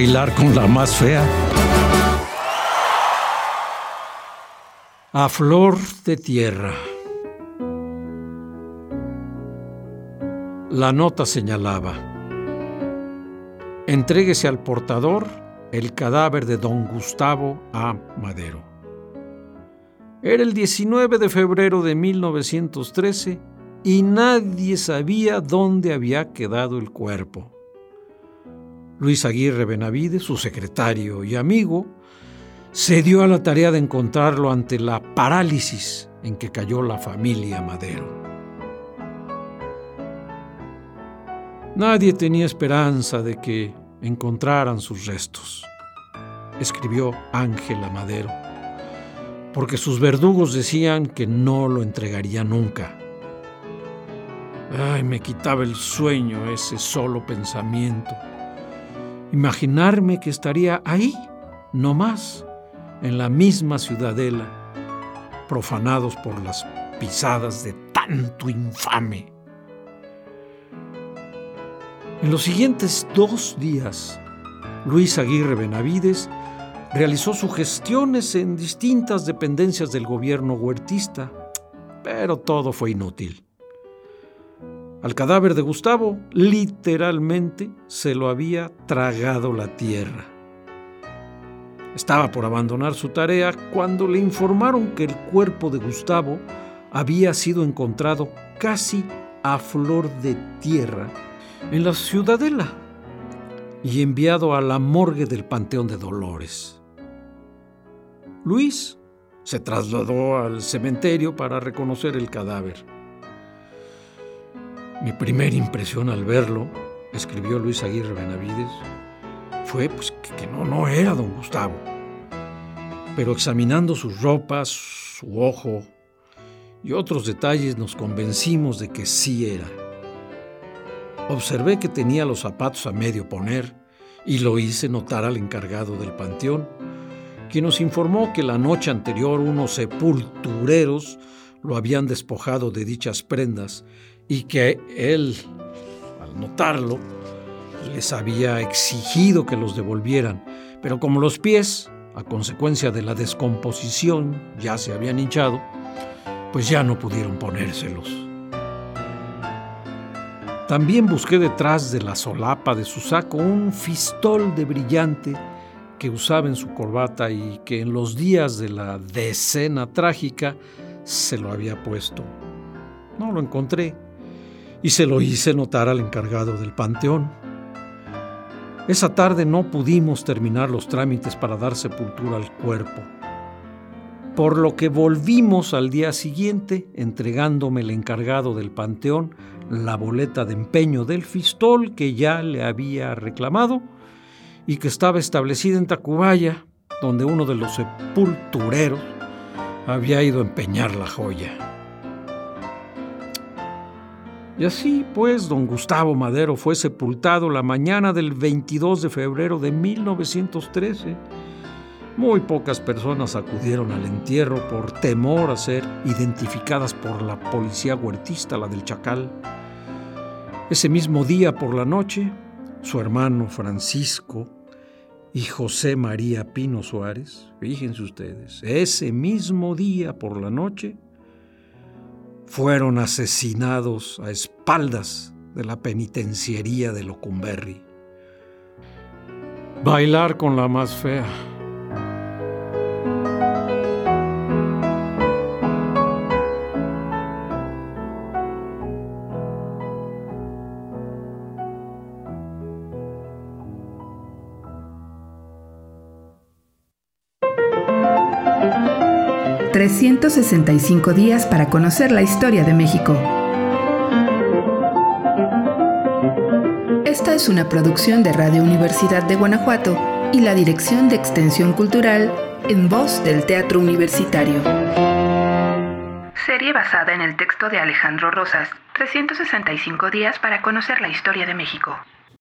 Bailar con la más fea. A flor de tierra. La nota señalaba, entréguese al portador el cadáver de don Gustavo A. Madero. Era el 19 de febrero de 1913 y nadie sabía dónde había quedado el cuerpo. Luis Aguirre Benavides, su secretario y amigo, se dio a la tarea de encontrarlo ante la parálisis en que cayó la familia Madero. Nadie tenía esperanza de que encontraran sus restos, escribió Ángela Madero, porque sus verdugos decían que no lo entregaría nunca. Ay, me quitaba el sueño ese solo pensamiento. Imaginarme que estaría ahí, no más, en la misma ciudadela, profanados por las pisadas de tanto infame. En los siguientes dos días, Luis Aguirre Benavides realizó sus gestiones en distintas dependencias del gobierno huertista, pero todo fue inútil. Al cadáver de Gustavo, literalmente, se lo había tragado la tierra. Estaba por abandonar su tarea cuando le informaron que el cuerpo de Gustavo había sido encontrado casi a flor de tierra en la ciudadela y enviado a la morgue del Panteón de Dolores. Luis se trasladó al cementerio para reconocer el cadáver. Mi primera impresión al verlo, escribió Luis Aguirre Benavides, fue pues, que no, no era don Gustavo. Pero examinando sus ropas, su ojo y otros detalles nos convencimos de que sí era. Observé que tenía los zapatos a medio poner y lo hice notar al encargado del panteón, quien nos informó que la noche anterior unos sepultureros lo habían despojado de dichas prendas y que él, al notarlo, les había exigido que los devolvieran, pero como los pies, a consecuencia de la descomposición, ya se habían hinchado, pues ya no pudieron ponérselos. También busqué detrás de la solapa de su saco un fistol de brillante que usaba en su corbata y que en los días de la decena trágica se lo había puesto. No lo encontré y se lo hice notar al encargado del panteón. Esa tarde no pudimos terminar los trámites para dar sepultura al cuerpo, por lo que volvimos al día siguiente entregándome el encargado del panteón la boleta de empeño del Fistol que ya le había reclamado y que estaba establecida en Tacubaya, donde uno de los sepultureros había ido a empeñar la joya. Y así pues, don Gustavo Madero fue sepultado la mañana del 22 de febrero de 1913. Muy pocas personas acudieron al entierro por temor a ser identificadas por la policía huertista, la del Chacal. Ese mismo día por la noche, su hermano Francisco y José María Pino Suárez, fíjense ustedes, ese mismo día por la noche, fueron asesinados a espaldas de la penitenciaría de Locumberri. Bailar con la más fea. 365 días para conocer la historia de México. Esta es una producción de Radio Universidad de Guanajuato y la Dirección de Extensión Cultural en voz del Teatro Universitario. Serie basada en el texto de Alejandro Rosas, 365 días para conocer la historia de México.